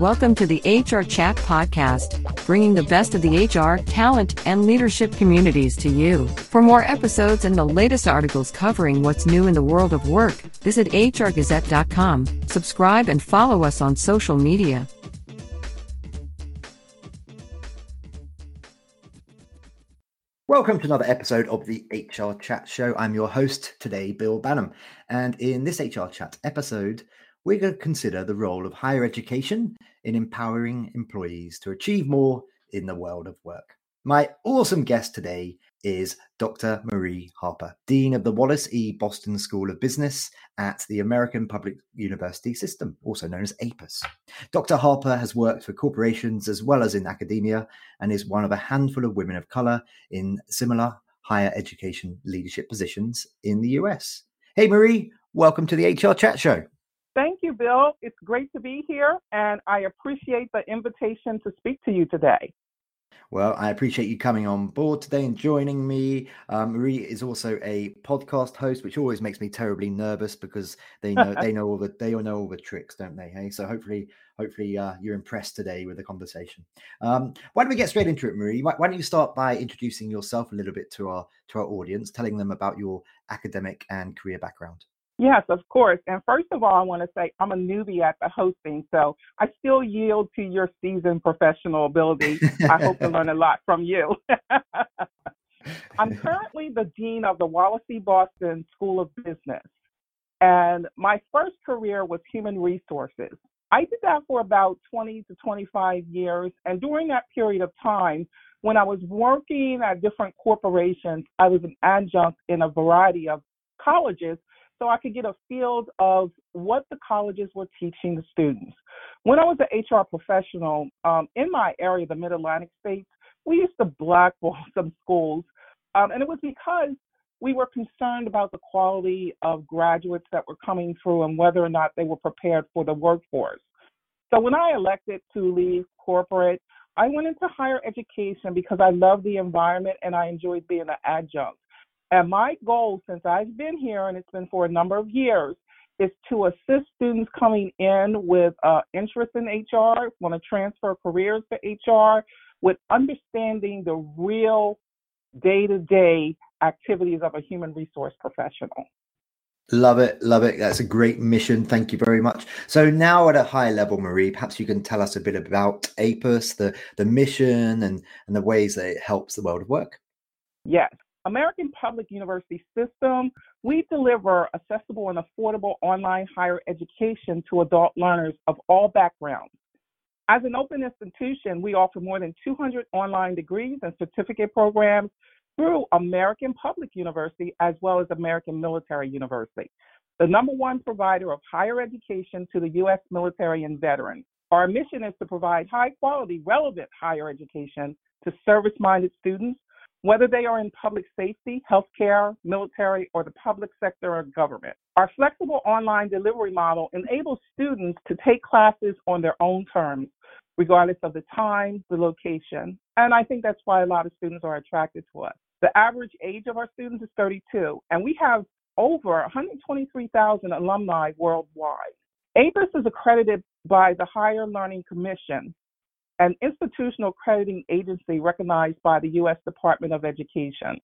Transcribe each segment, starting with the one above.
Welcome to the HR Chat Podcast, bringing the best of the HR, talent, and leadership communities to you. For more episodes and the latest articles covering what's new in the world of work, visit hrgazette.com, subscribe, and follow us on social media. Welcome to another episode of the HR Chat Show. I'm your host today, Bill Banham. And in this HR Chat episode, we're going to consider the role of higher education in empowering employees to achieve more in the world of work. My awesome guest today is Dr. Marie Harper, Dean of the Wallace E. Boston School of Business at the American Public University System, also known as APUS. Dr. Harper has worked for corporations as well as in academia and is one of a handful of women of color in similar higher education leadership positions in the US. Hey, Marie, welcome to the HR Chat Show. Thank you, Bill. It's great to be here, and I appreciate the invitation to speak to you today. Well, I appreciate you coming on board today and joining me. Um, Marie is also a podcast host, which always makes me terribly nervous because they know they know all the they all know all the tricks, don't they? Hey, so hopefully, hopefully uh, you're impressed today with the conversation. Um, why don't we get straight into it, Marie? Why, why don't you start by introducing yourself a little bit to our to our audience, telling them about your academic and career background? Yes, of course. And first of all, I want to say I'm a newbie at the hosting, so I still yield to your seasoned professional ability. I hope to learn a lot from you. I'm currently the dean of the Wallace E. Boston School of Business, and my first career was human resources. I did that for about 20 to 25 years, and during that period of time, when I was working at different corporations, I was an adjunct in a variety of colleges so I could get a field of what the colleges were teaching the students. When I was an HR professional um, in my area, the Mid Atlantic states, we used to blackball some schools, um, and it was because we were concerned about the quality of graduates that were coming through and whether or not they were prepared for the workforce. So when I elected to leave corporate, I went into higher education because I loved the environment and I enjoyed being an adjunct. And my goal since I've been here, and it's been for a number of years, is to assist students coming in with uh, interest in HR, want to transfer careers to HR, with understanding the real day to day activities of a human resource professional. Love it, love it. That's a great mission. Thank you very much. So now at a high level, Marie, perhaps you can tell us a bit about APUS, the, the mission and, and the ways that it helps the world of work. Yes. American Public University System, we deliver accessible and affordable online higher education to adult learners of all backgrounds. As an open institution, we offer more than 200 online degrees and certificate programs through American Public University as well as American Military University, the number one provider of higher education to the U.S. military and veterans. Our mission is to provide high quality, relevant higher education to service minded students whether they are in public safety, healthcare, military, or the public sector or government. Our flexible online delivery model enables students to take classes on their own terms, regardless of the time, the location. And I think that's why a lot of students are attracted to us. The average age of our students is 32, and we have over 123,000 alumni worldwide. APUS is accredited by the Higher Learning Commission, an institutional crediting agency recognized by the U.S. Department of Education.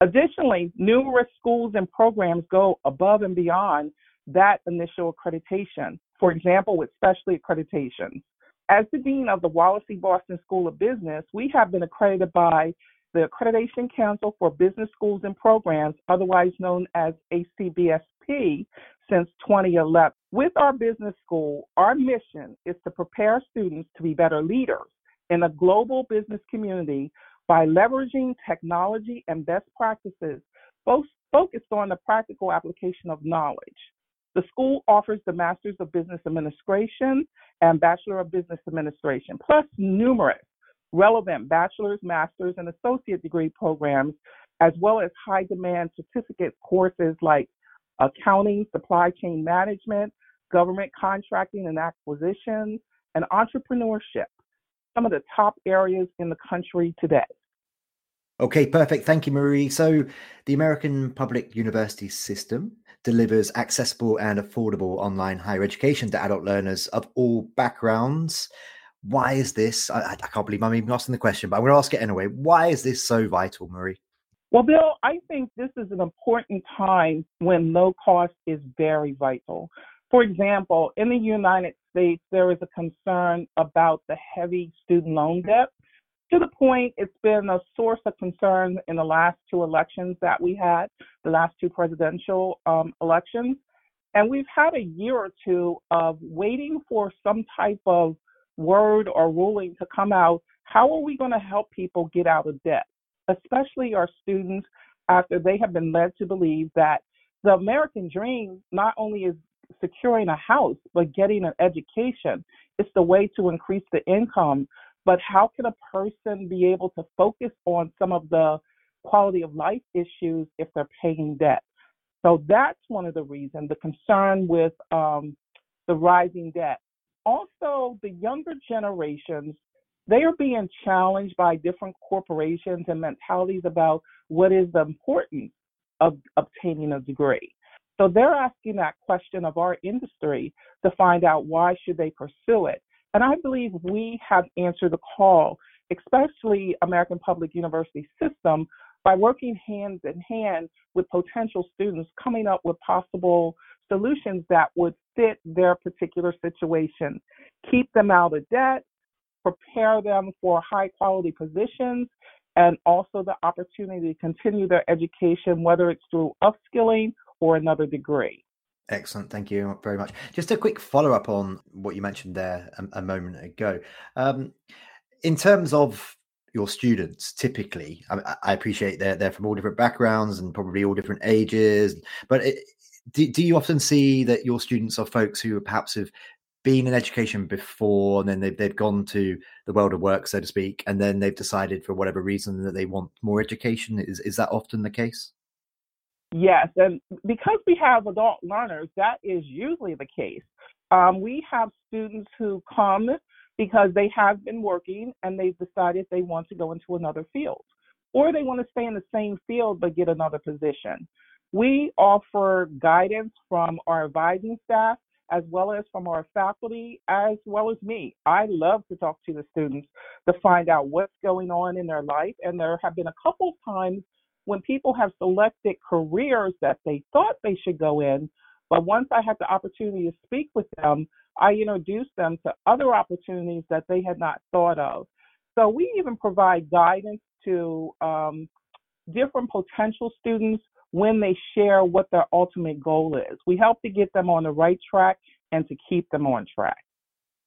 Additionally, numerous schools and programs go above and beyond that initial accreditation, for example, with specialty accreditations. As the Dean of the Wallace E. Boston School of Business, we have been accredited by the Accreditation Council for Business Schools and Programs, otherwise known as ACBSP, since 2011. With our business school, our mission is to prepare students to be better leaders in a global business community by leveraging technology and best practices, both focused on the practical application of knowledge. The school offers the Master's of Business Administration and Bachelor of Business Administration, plus numerous relevant bachelor's, master's, and associate degree programs, as well as high demand certificate courses like accounting, supply chain management, government contracting and acquisitions, and entrepreneurship, some of the top areas in the country today. Okay, perfect. Thank you, Marie. So, the American Public University System delivers accessible and affordable online higher education to adult learners of all backgrounds. Why is this? I, I can't believe I'm even asking the question, but I'm going to ask it anyway. Why is this so vital, Marie? Well, Bill, I think this is an important time when low cost is very vital. For example, in the United States, there is a concern about the heavy student loan debt to the point it's been a source of concern in the last two elections that we had, the last two presidential um, elections. And we've had a year or two of waiting for some type of word or ruling to come out. How are we going to help people get out of debt, especially our students after they have been led to believe that the American dream not only is securing a house, but getting an education. It's the way to increase the income. But how can a person be able to focus on some of the quality of life issues if they're paying debt? So that's one of the reasons, the concern with um, the rising debt. Also, the younger generations, they are being challenged by different corporations and mentalities about what is the importance of obtaining a degree. So they're asking that question of our industry to find out why should they pursue it. And I believe we have answered the call, especially American Public University system, by working hands in hand with potential students coming up with possible solutions that would fit their particular situation, keep them out of debt, prepare them for high quality positions, and also the opportunity to continue their education, whether it's through upskilling or another degree. Excellent. Thank you very much. Just a quick follow up on what you mentioned there a, a moment ago. Um, in terms of your students, typically, I, I, appreciate they're, they're from all different backgrounds and probably all different ages, but it, do, do you often see that your students are folks who perhaps have been in education before and then they've, they've gone to the world of work, so to speak, and then they've decided for whatever reason that they want more education? Is, is that often the case? Yes, and because we have adult learners, that is usually the case. Um, we have students who come because they have been working and they've decided they want to go into another field, or they want to stay in the same field but get another position. We offer guidance from our advising staff as well as from our faculty, as well as me. I love to talk to the students to find out what's going on in their life. And there have been a couple of times when people have selected careers that they thought they should go in, but once I had the opportunity to speak with them, I introduced them to other opportunities that they had not thought of. So we even provide guidance to um, different potential students when they share what their ultimate goal is. We help to get them on the right track and to keep them on track.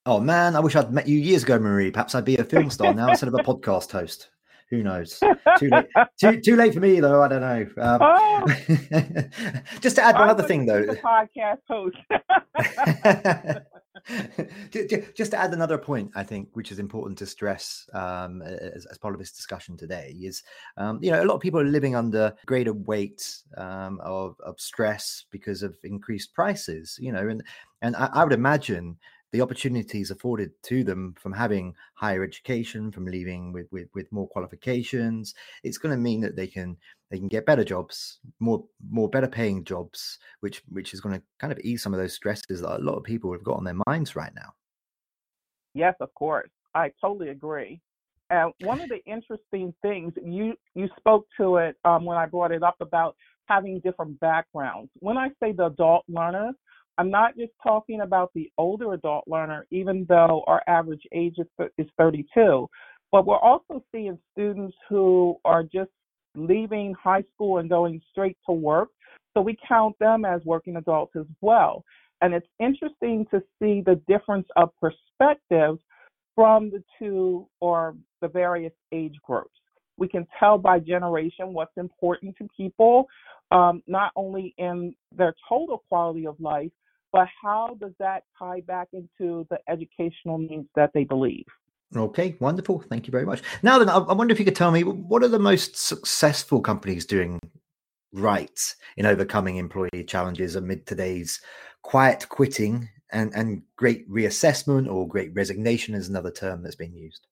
Oh man, I wish I'd met you years ago, Marie. Perhaps I'd be a film star now instead of a podcast host. Who knows? Too late. too, too late for me, though. I don't know. Um, oh. just to add one other thing, though. podcast host. just to add another point, I think, which is important to stress um, as, as, part of this discussion today, is um, you know a lot of people are living under greater weight um, of, of stress because of increased prices. You know, and and I, I would imagine the opportunities afforded to them from having higher education, from leaving with with, with more qualifications, it's going to mean that they can they can get better jobs, more more better paying jobs, which which is going to kind of ease some of those stresses that a lot of people have got on their minds right now. Yes, of course, I totally agree. And one of the interesting things you you spoke to it um, when I brought it up about having different backgrounds. When I say the adult learner, I'm not just talking about the older adult learner, even though our average age is, is 32, but we're also seeing students who are just leaving high school and going straight to work. So we count them as working adults as well. And it's interesting to see the difference of perspectives from the two or the various age groups. We can tell by generation what's important to people, um, not only in their total quality of life, but how does that tie back into the educational needs that they believe? Okay, wonderful. Thank you very much. Now then, I wonder if you could tell me what are the most successful companies doing right in overcoming employee challenges amid today's quiet quitting and, and great reassessment or great resignation is another term that's been used.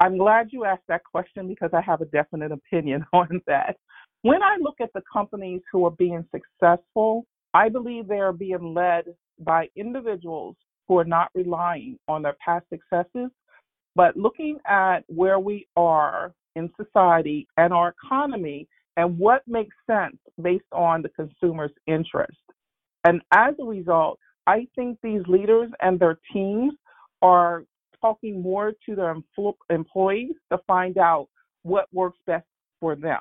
I'm glad you asked that question because I have a definite opinion on that. When I look at the companies who are being successful, I believe they are being led by individuals who are not relying on their past successes, but looking at where we are in society and our economy and what makes sense based on the consumer's interest. And as a result, I think these leaders and their teams are talking more to their employees to find out what works best for them.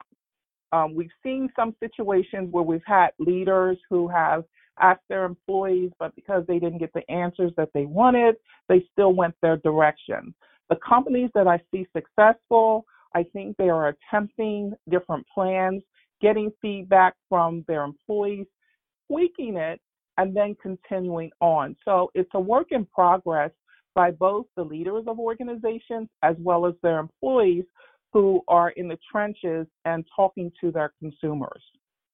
Um, we've seen some situations where we've had leaders who have asked their employees, but because they didn't get the answers that they wanted, they still went their direction. The companies that I see successful, I think they are attempting different plans, getting feedback from their employees, tweaking it, and then continuing on. So it's a work in progress by both the leaders of organizations as well as their employees who are in the trenches and talking to their consumers.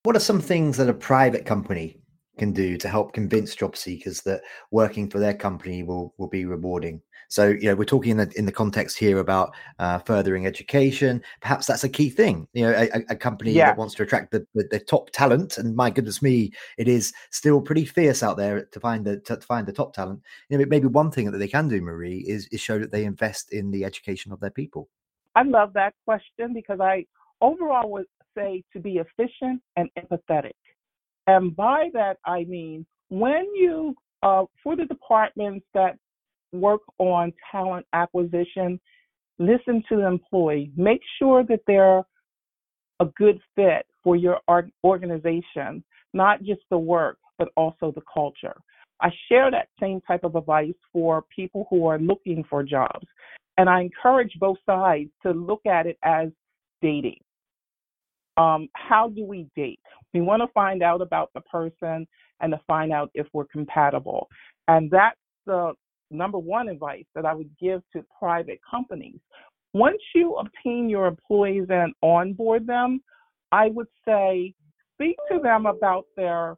What are some things that a private company can do to help convince job seekers that working for their company will will be rewarding? So, you know, we're talking in the, in the context here about uh, furthering education. Perhaps that's a key thing. You know, a, a company yeah. that wants to attract the, the, the, top talent, and my goodness me, it is still pretty fierce out there to find the to find the top talent. You know, maybe one thing that they can do, Marie, is is show that they invest in the education of their people. I love that question because I overall would say to be efficient and empathetic. And by that, I mean when you, uh, for the departments that work on talent acquisition, listen to the employee, make sure that they're a good fit for your organization, not just the work, but also the culture. I share that same type of advice for people who are looking for jobs. And I encourage both sides to look at it as dating. Um, how do we date? We want to find out about the person and to find out if we're compatible. And that's the number one advice that I would give to private companies. Once you obtain your employees and onboard them, I would say speak to them about their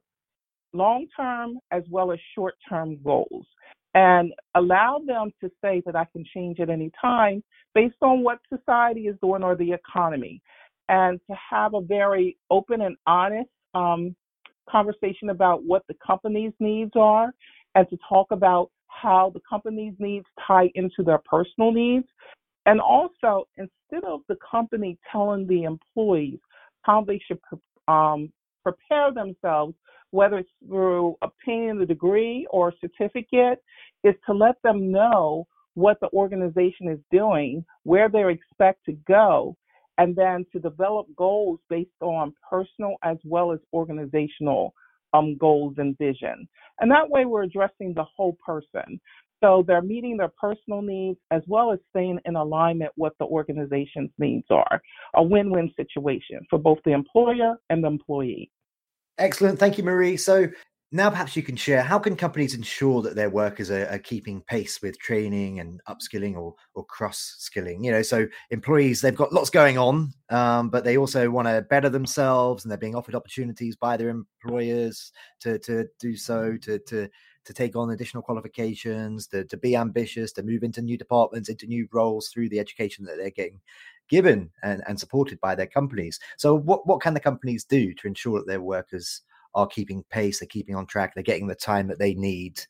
long term as well as short term goals and allow them to say that I can change at any time based on what society is doing or the economy. And to have a very open and honest um, conversation about what the company's needs are and to talk about how the company's needs tie into their personal needs. And also, instead of the company telling the employees how they should um, prepare themselves whether it's through obtaining the degree or certificate, is to let them know what the organization is doing, where they expect to go, and then to develop goals based on personal as well as organizational um, goals and vision. And that way, we're addressing the whole person. So they're meeting their personal needs as well as staying in alignment with the organization's needs are. A win win situation for both the employer and the employee. Excellent. Thank you, Marie. So now perhaps you can share how can companies ensure that their workers are, are keeping pace with training and upskilling or, or cross skilling? You know, so employees, they've got lots going on, um, but they also want to better themselves and they're being offered opportunities by their employers to, to do so, to, to, to take on additional qualifications, to, to be ambitious, to move into new departments, into new roles through the education that they're getting given and, and supported by their companies. So, what, what can the companies do to ensure that their workers are keeping pace, they're keeping on track, they're getting the time that they need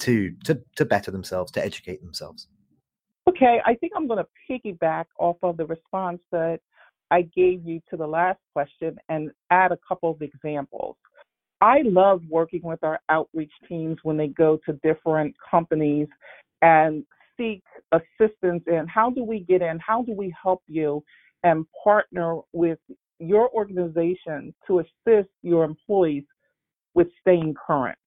to to, to better themselves, to educate themselves? Okay, I think I'm going to piggyback off of the response that I gave you to the last question and add a couple of examples. I love working with our outreach teams when they go to different companies and seek assistance in how do we get in, how do we help you, and partner with your organization to assist your employees with staying current.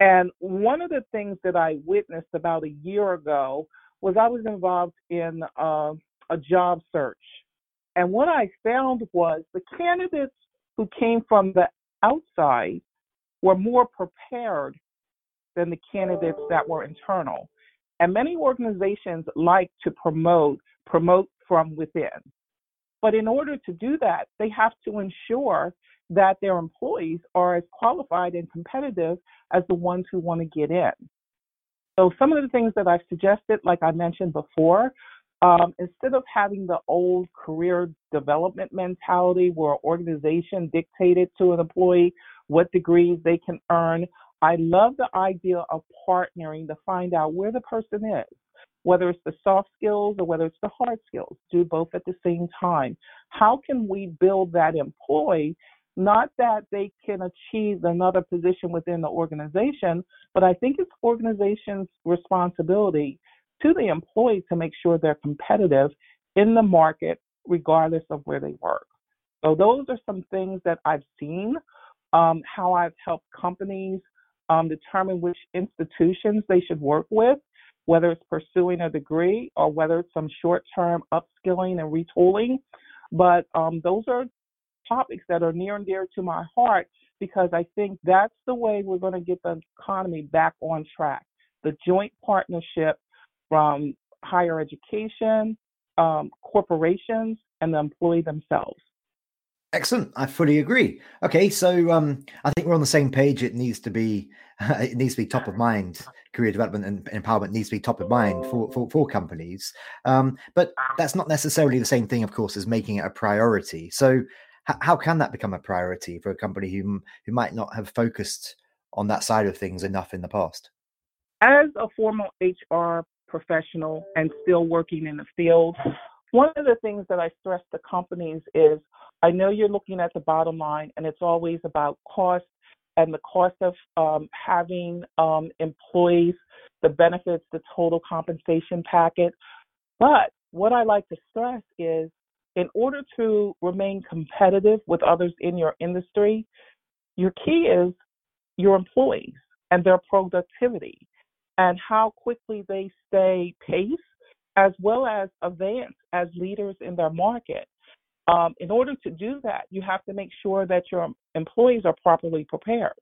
And one of the things that I witnessed about a year ago was I was involved in uh, a job search. And what I found was the candidates who came from the outside were more prepared than the candidates that were internal. And many organizations like to promote, promote from within. But in order to do that, they have to ensure that their employees are as qualified and competitive as the ones who want to get in. So, some of the things that I've suggested, like I mentioned before, um, instead of having the old career development mentality where an organization dictated to an employee, what degrees they can earn. I love the idea of partnering to find out where the person is, whether it's the soft skills or whether it's the hard skills, do both at the same time. How can we build that employee? Not that they can achieve another position within the organization, but I think it's organization's responsibility to the employee to make sure they're competitive in the market, regardless of where they work. So, those are some things that I've seen, um, how I've helped companies um, determine which institutions they should work with, whether it's pursuing a degree or whether it's some short term upskilling and retooling. But um, those are topics that are near and dear to my heart because I think that's the way we're going to get the economy back on track. The joint partnership from higher education, um, corporations, and the employee themselves. Excellent. I fully agree. Okay, so um, I think we're on the same page. It needs to be it needs to be top of mind. Career development and empowerment needs to be top of mind for for, for companies. Um, but that's not necessarily the same thing, of course, as making it a priority. So, how can that become a priority for a company who who might not have focused on that side of things enough in the past? As a formal HR professional and still working in the field, one of the things that I stress to companies is I know you're looking at the bottom line, and it's always about cost and the cost of um, having um, employees, the benefits, the total compensation package. But what I like to stress is in order to remain competitive with others in your industry, your key is your employees and their productivity and how quickly they stay pace as well as advance as leaders in their market. Um, in order to do that, you have to make sure that your employees are properly prepared.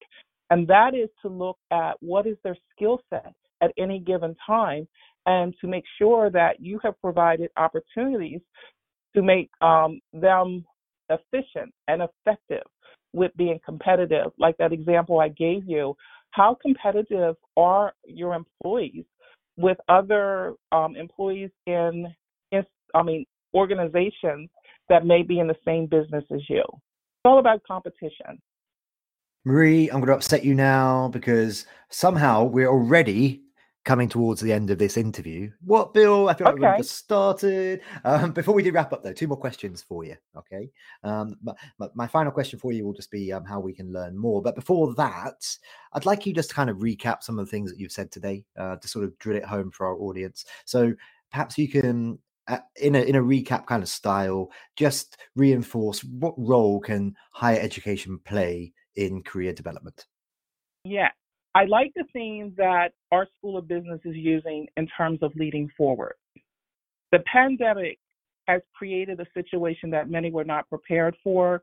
And that is to look at what is their skill set at any given time and to make sure that you have provided opportunities to make um, them efficient and effective with being competitive. Like that example I gave you, how competitive are your employees with other um, employees in, in, I mean, organizations that may be in the same business as you. It's all about competition. Marie, I'm going to upset you now because somehow we're already coming towards the end of this interview. What, Bill? I feel like okay. we've just started. Um, before we do wrap up, though, two more questions for you. Okay. Um, my, my, final question for you will just be um, how we can learn more. But before that, I'd like you just to kind of recap some of the things that you've said today uh, to sort of drill it home for our audience. So perhaps you can. Uh, in a in a recap kind of style, just reinforce what role can higher education play in career development. Yeah, I like the theme that our School of Business is using in terms of leading forward. The pandemic has created a situation that many were not prepared for,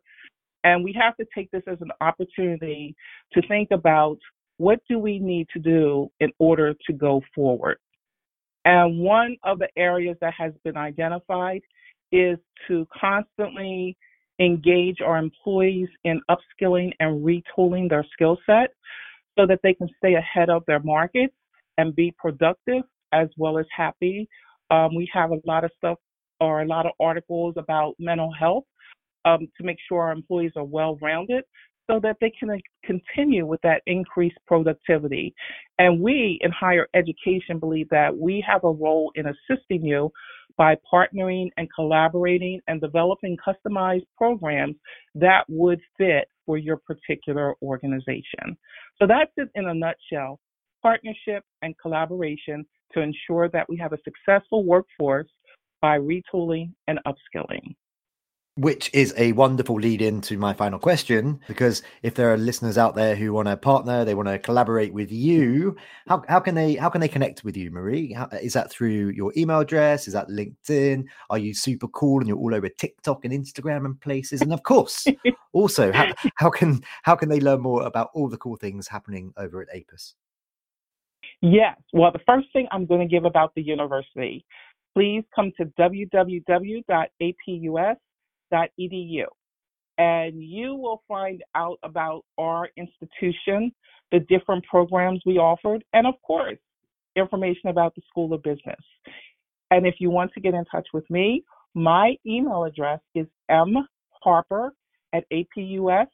and we have to take this as an opportunity to think about what do we need to do in order to go forward. And one of the areas that has been identified is to constantly engage our employees in upskilling and retooling their skill set so that they can stay ahead of their markets and be productive as well as happy. Um, we have a lot of stuff or a lot of articles about mental health um, to make sure our employees are well rounded so that they can uh, continue with that increased productivity. And we in higher education believe that we have a role in assisting you by partnering and collaborating and developing customized programs that would fit for your particular organization. So that's it in a nutshell partnership and collaboration to ensure that we have a successful workforce by retooling and upskilling which is a wonderful lead in to my final question because if there are listeners out there who want to partner they want to collaborate with you how, how can they how can they connect with you marie? How, is that through your email address? Is that linkedin? Are you super cool and you're all over tiktok and instagram and places? And of course also how, how can how can they learn more about all the cool things happening over at apus yes. Well the first thing i'm going to give about the university please come to www.apus edu, and you will find out about our institution, the different programs we offered, and of course, information about the School of Business. And if you want to get in touch with me, my email address is mharper at apus.edu.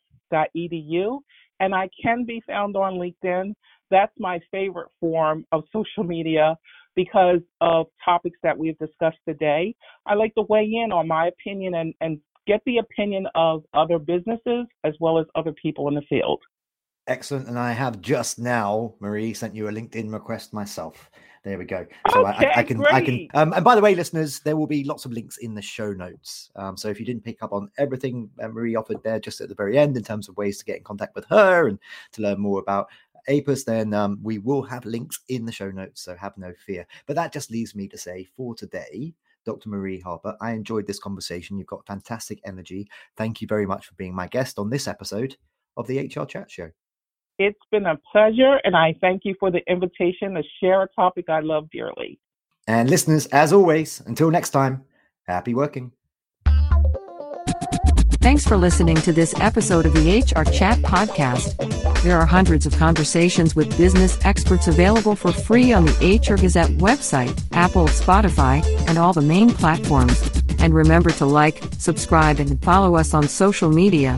and I can be found on LinkedIn. That's my favorite form of social media because of topics that we've discussed today. I like to weigh in on my opinion and, and get the opinion of other businesses as well as other people in the field. Excellent. And I have just now, Marie, sent you a LinkedIn request myself. There we go. So okay, I, I, can, great. I can. Um, and by the way, listeners, there will be lots of links in the show notes. Um, so if you didn't pick up on everything Marie offered there, just at the very end, in terms of ways to get in contact with her and to learn more about APUS, then um, we will have links in the show notes. So have no fear. But that just leaves me to say for today, Dr. Marie Harper, I enjoyed this conversation. You've got fantastic energy. Thank you very much for being my guest on this episode of the HR Chat Show. It's been a pleasure, and I thank you for the invitation to share a topic I love dearly. And listeners, as always, until next time, happy working. Thanks for listening to this episode of the HR Chat Podcast. There are hundreds of conversations with business experts available for free on the HR Gazette website, Apple, Spotify, and all the main platforms. And remember to like, subscribe, and follow us on social media.